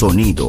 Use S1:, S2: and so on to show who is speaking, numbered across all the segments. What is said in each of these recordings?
S1: Sonido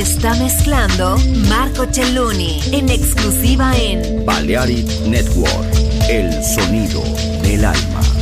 S2: Está mezclando Marco Celluni en exclusiva en
S3: Balearic Network, el sonido del alma.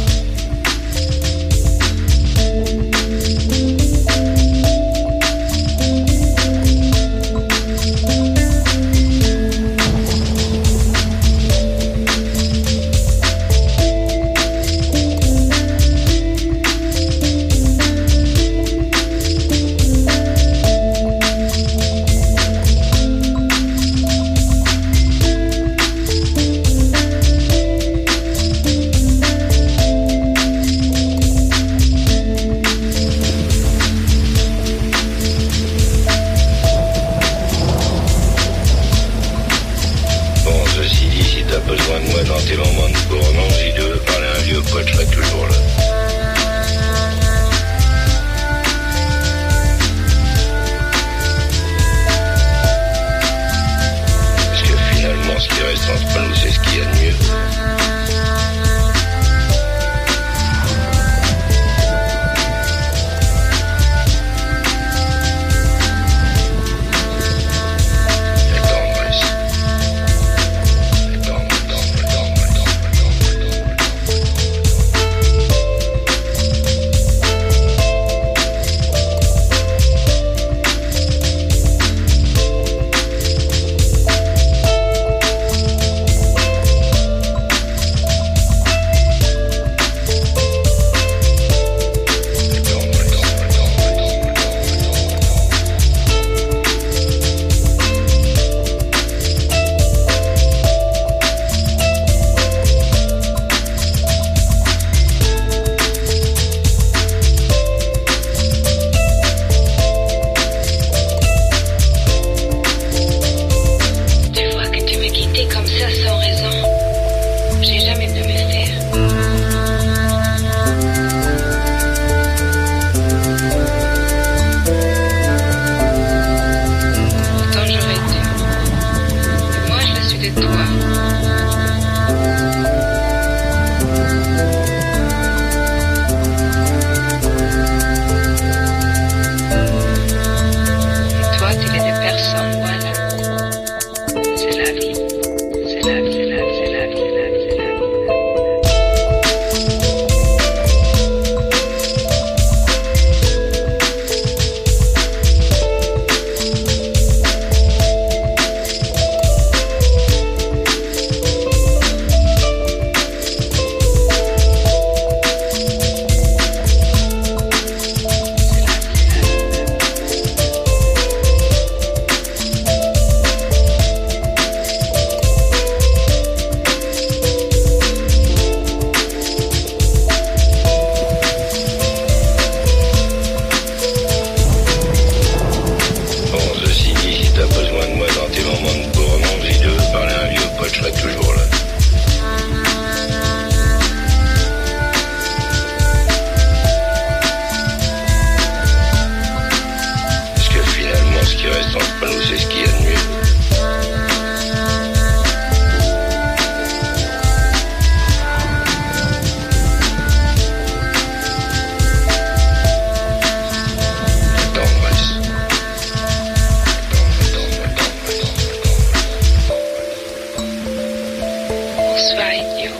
S1: satisfied you.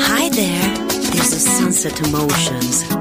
S1: Hi there, this is Sunset Emotions.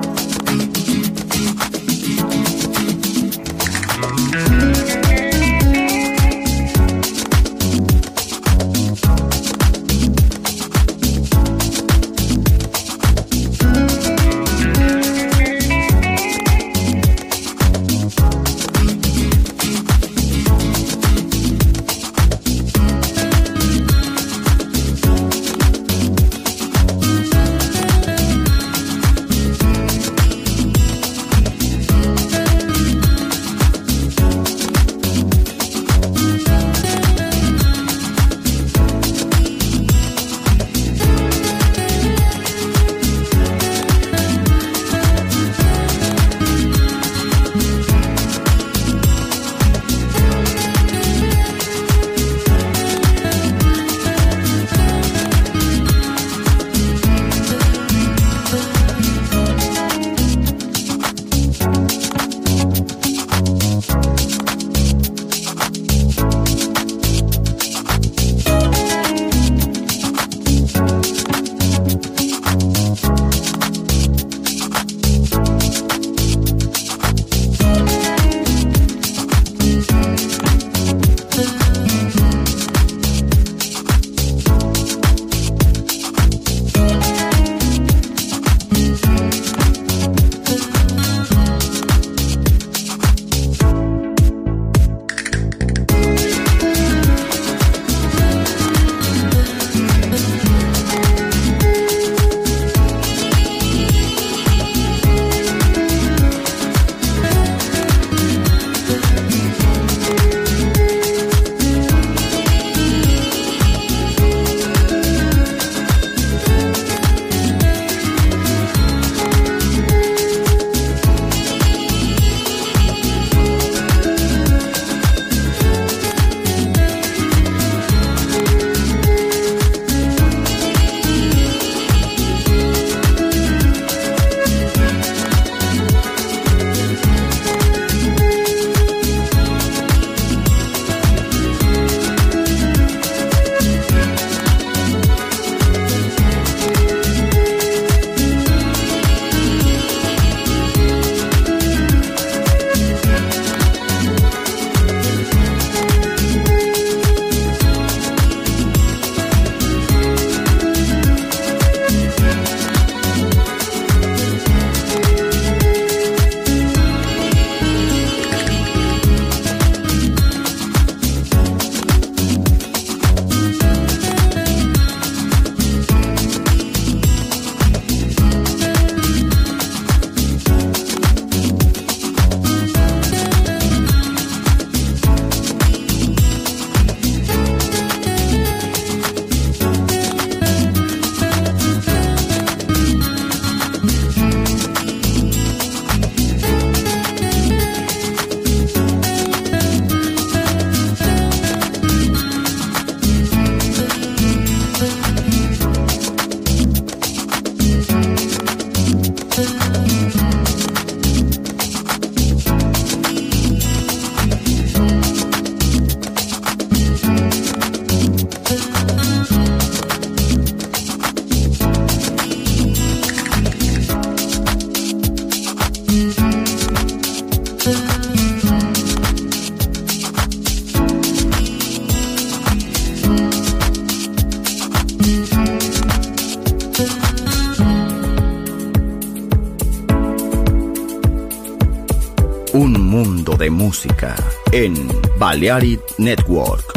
S1: Música en Balearic Network.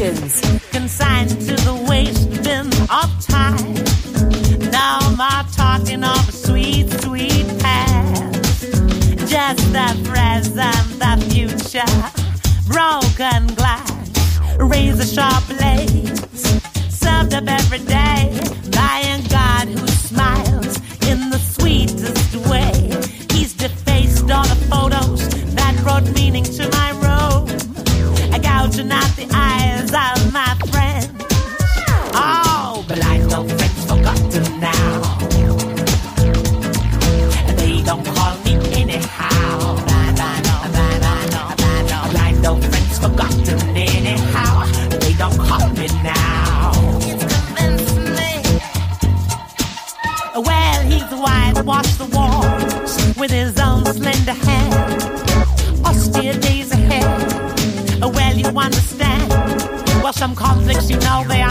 S4: visions
S5: consigned to the waste bin of time. Now my talking of a sweet, sweet past. Just the present, the future. Broken glass, razor sharp blades, served up every day you know they are.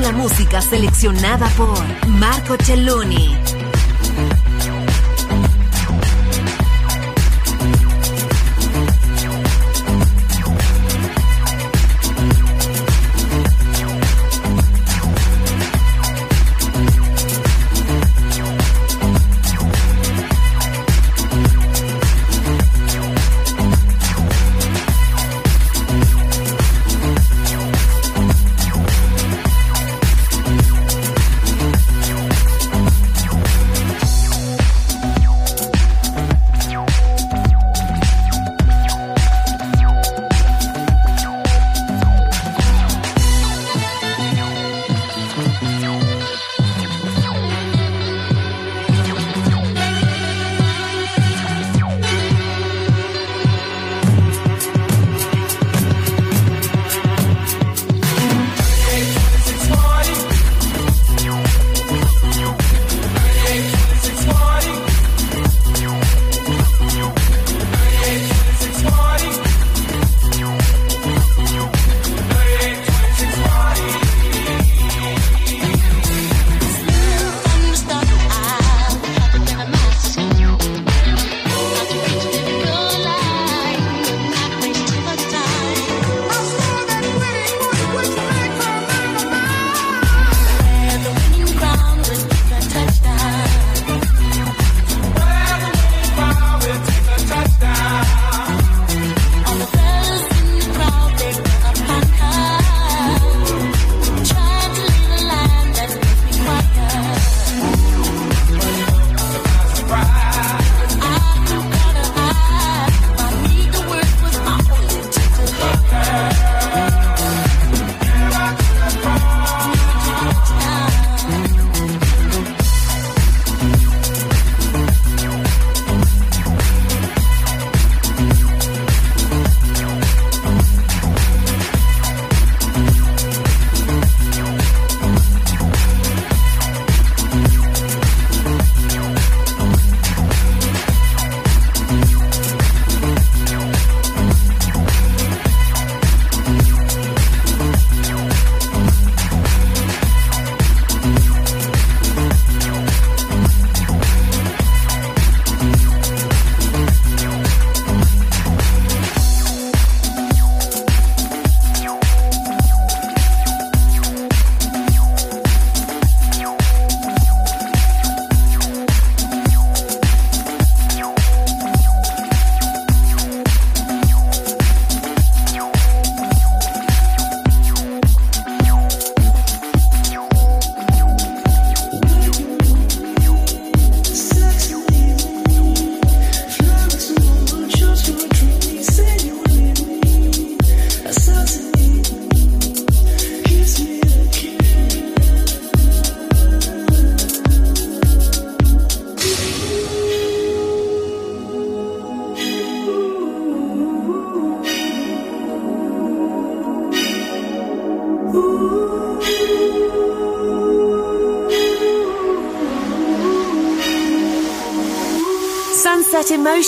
S4: La música seleccionada por Marco Celloni.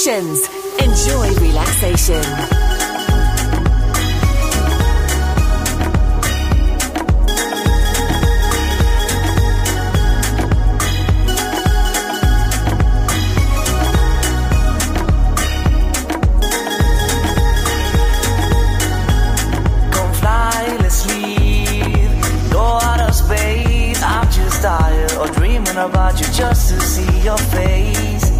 S4: Enjoy relaxation.
S6: about you just to see your face.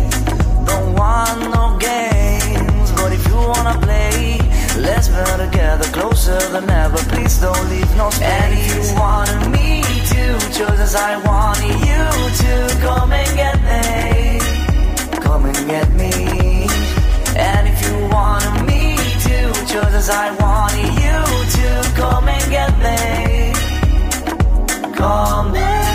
S6: Don't want no games, but if you wanna play, let's be together closer than ever. Please don't leave no space. And if you wanted me to, just as I wanted you to, come and get me, come and get me. And if you wanted me to, just as I wanted you to, come and get me, come and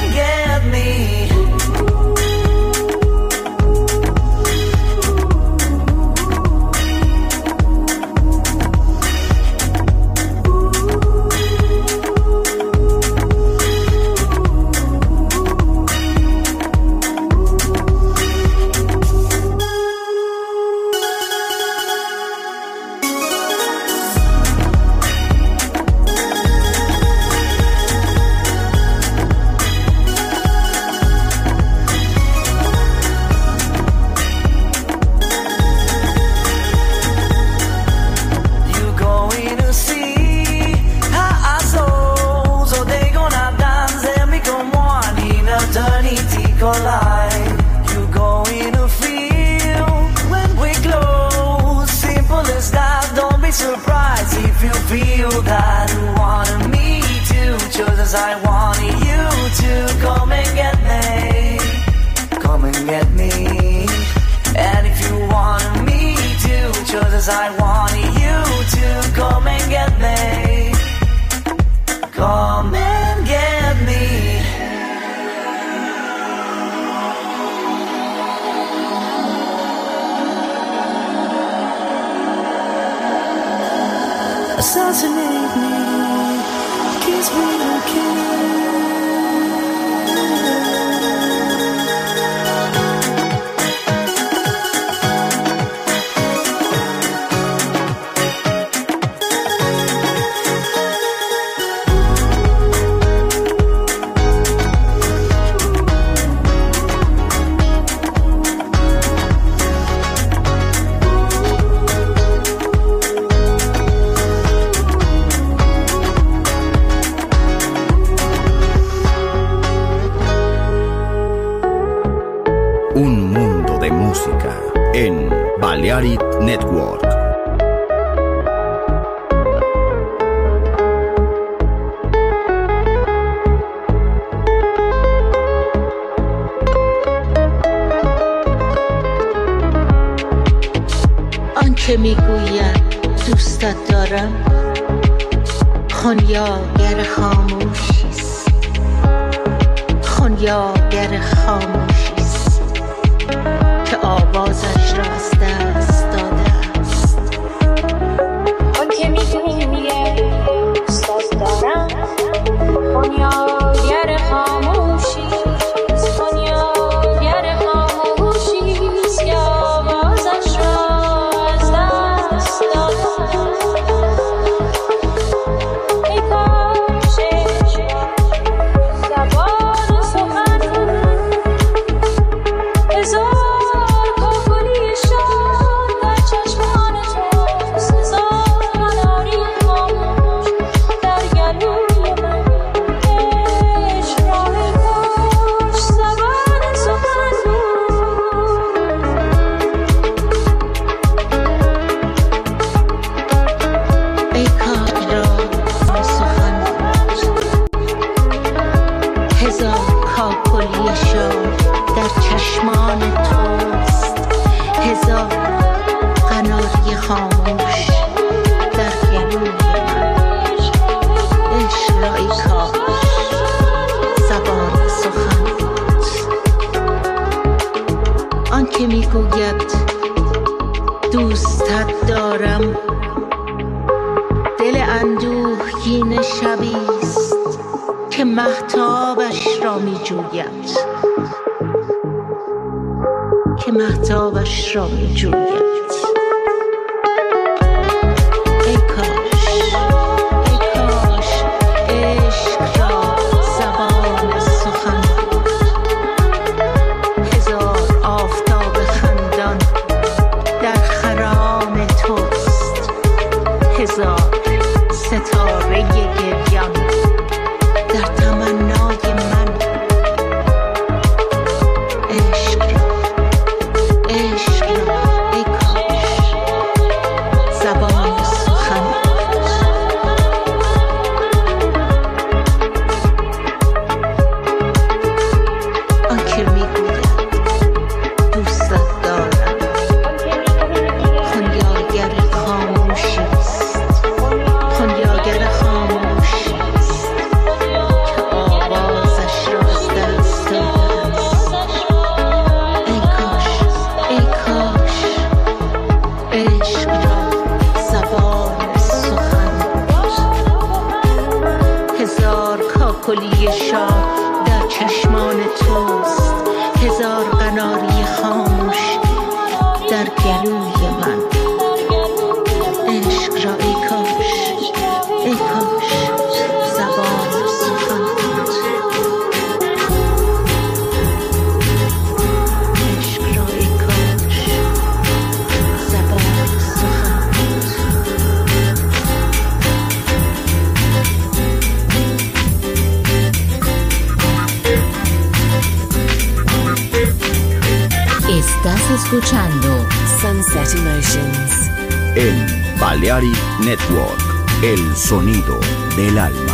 S6: I
S7: want you to come and get me. Come and get me. Assassinate me, kiss me, kiss me. 受道的 هزار کاکلی شاه در چشمان توست هزار قناری
S4: خام. escuchando
S8: Sunset Emotions
S1: en Balearic Network, el sonido del alma.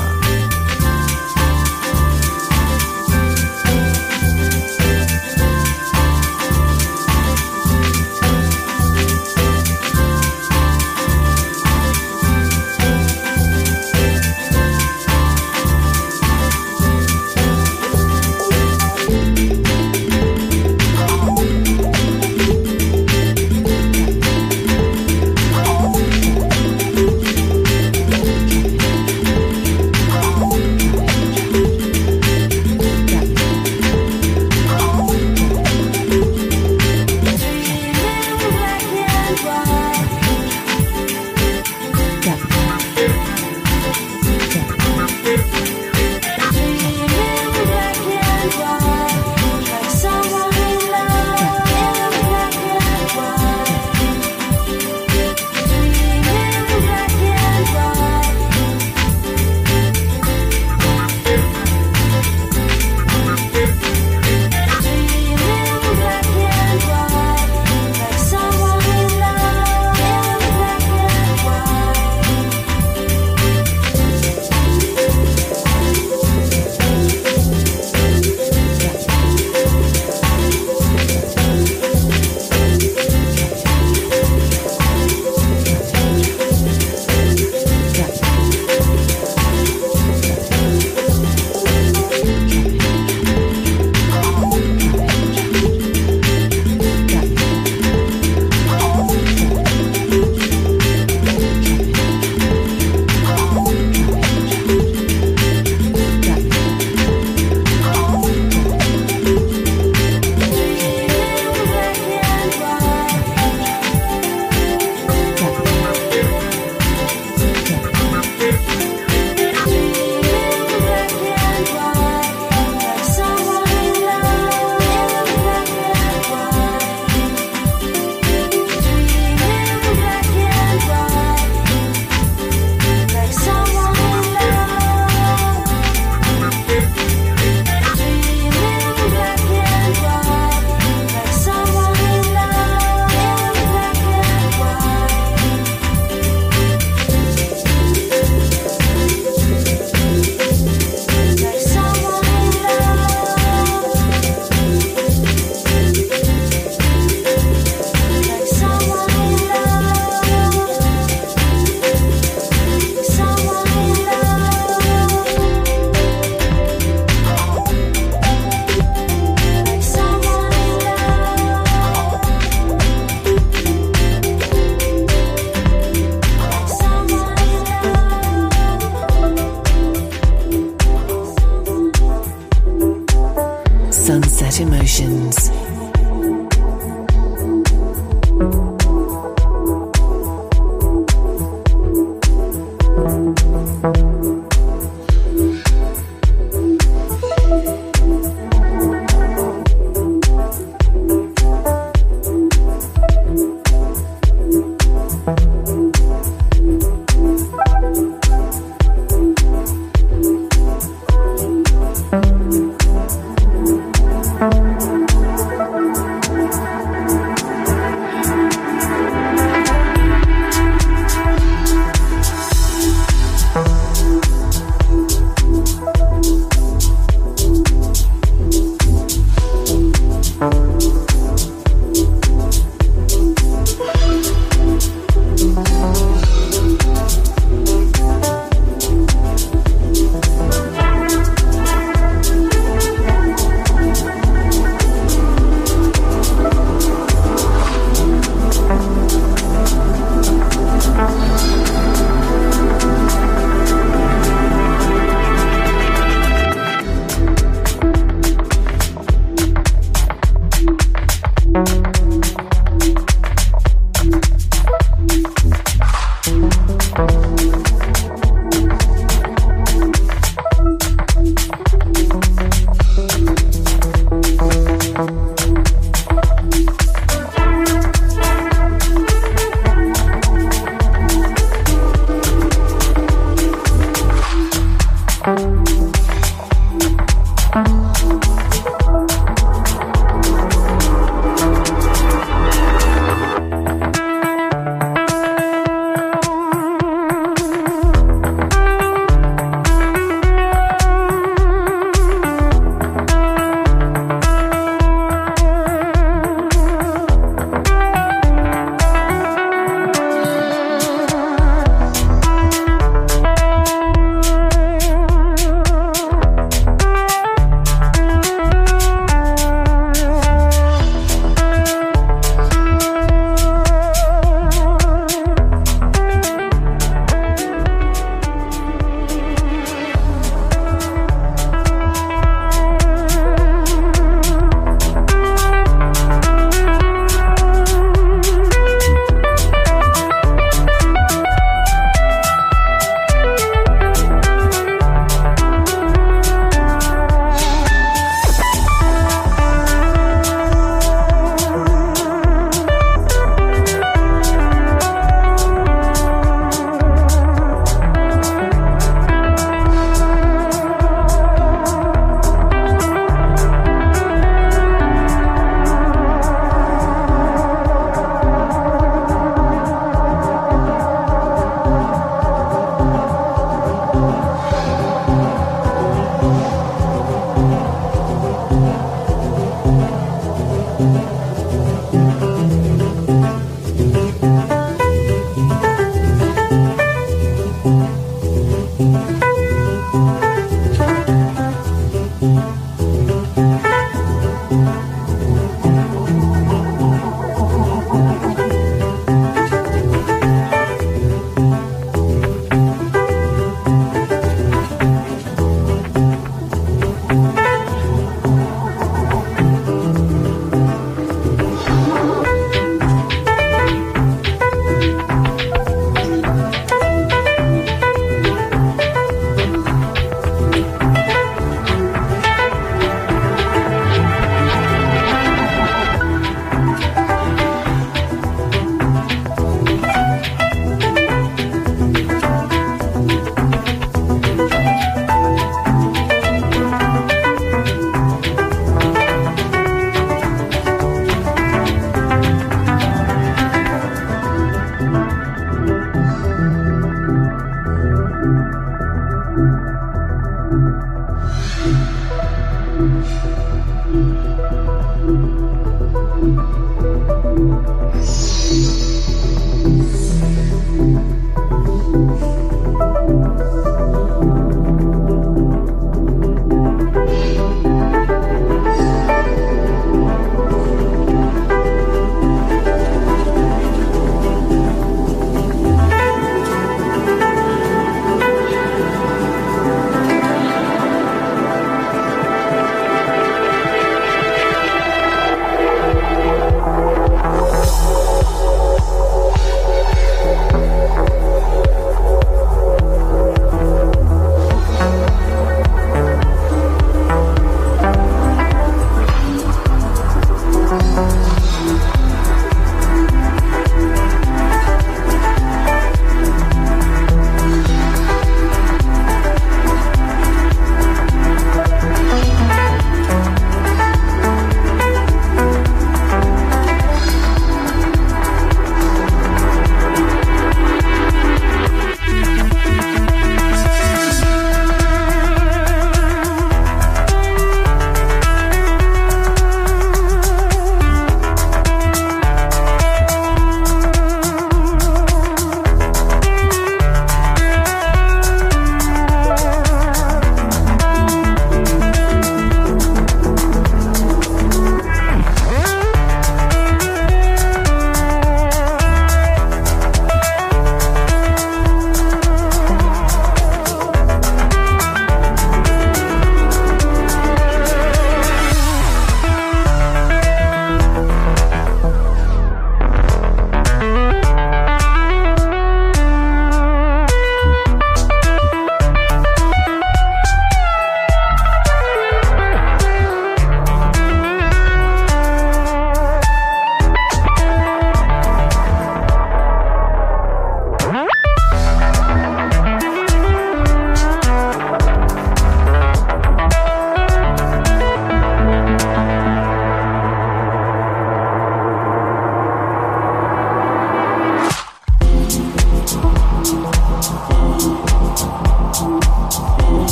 S4: Sunset Emotions.